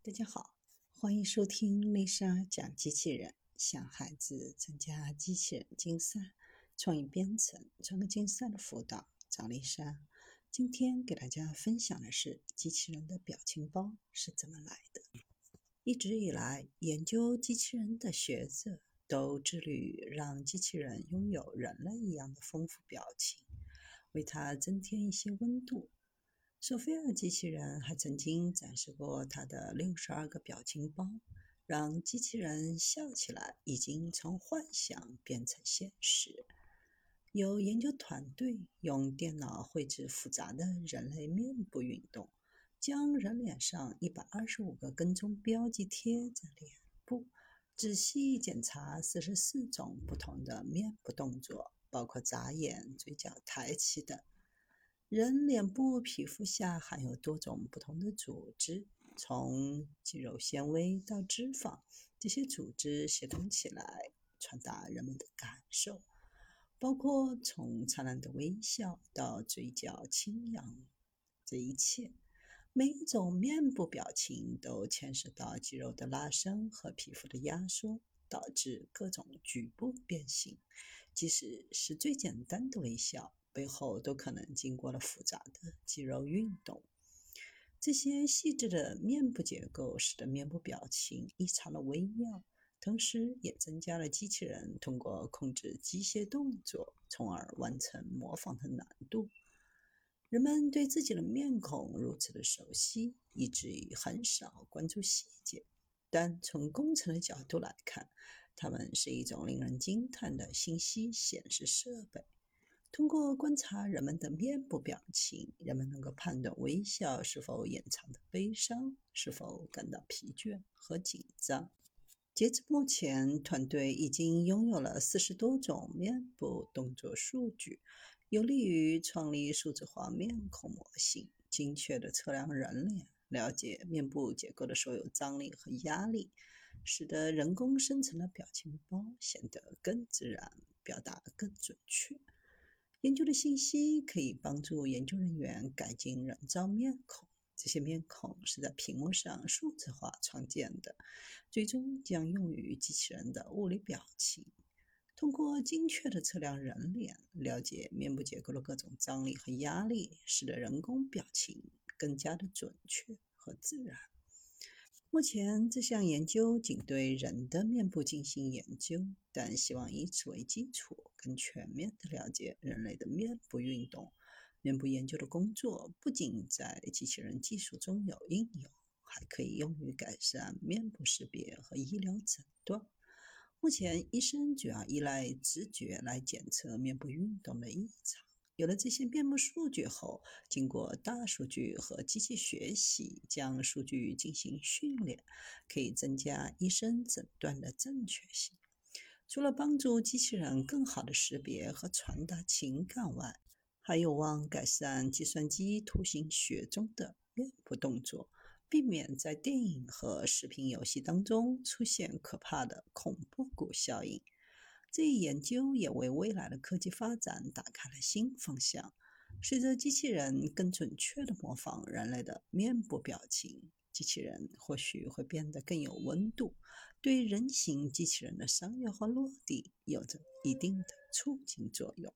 大家好，欢迎收听丽莎讲机器人，向孩子参加机器人竞赛、创意编程、创客竞赛的辅导。找丽莎，今天给大家分享的是机器人的表情包是怎么来的。一直以来，研究机器人的学者都致力于让机器人拥有人类一样的丰富表情，为它增添一些温度。索菲亚机器人还曾经展示过它的六十二个表情包，让机器人笑起来已经从幻想变成现实。有研究团队用电脑绘制复杂的人类面部运动，将人脸上一百二十五个跟踪标记贴在脸部，仔细检查四十四种不同的面部动作，包括眨眼、嘴角抬起等。人脸部皮肤下含有多种不同的组织，从肌肉纤维到脂肪，这些组织协同起来传达人们的感受，包括从灿烂的微笑到嘴角轻扬，这一切，每一种面部表情都牵涉到肌肉的拉伸和皮肤的压缩，导致各种局部变形，即使是最简单的微笑。背后都可能经过了复杂的肌肉运动，这些细致的面部结构使得面部表情异常的微妙，同时也增加了机器人通过控制机械动作，从而完成模仿的难度。人们对自己的面孔如此的熟悉，以至于很少关注细节。但从工程的角度来看，它们是一种令人惊叹的信息显示设备。通过观察人们的面部表情，人们能够判断微笑是否掩藏的悲伤，是否感到疲倦和紧张。截至目前，团队已经拥有了四十多种面部动作数据，有利于创立数字化面孔模型，精确地测量人脸，了解面部结构的所有张力和压力，使得人工生成的表情包显得更自然，表达更准确。研究的信息可以帮助研究人员改进人造面孔。这些面孔是在屏幕上数字化创建的，最终将用于机器人的物理表情。通过精确的测量人脸，了解面部结构的各种张力和压力，使得人工表情更加的准确和自然。目前，这项研究仅对人的面部进行研究，但希望以此为基础，更全面地了解人类的面部运动。面部研究的工作不仅在机器人技术中有应用，还可以用于改善面部识别和医疗诊断。目前，医生主要依赖直觉来检测面部运动的异常。有了这些面部数据后，经过大数据和机器学习，将数据进行训练，可以增加医生诊断的正确性。除了帮助机器人更好地识别和传达情感外，还有望改善计算机图形学中的面部动作，避免在电影和视频游戏当中出现可怕的恐怖谷效应。这一研究也为未来的科技发展打开了新方向。随着机器人更准确地模仿人类的面部表情，机器人或许会变得更有温度，对人形机器人的商业化落地有着一定的促进作用。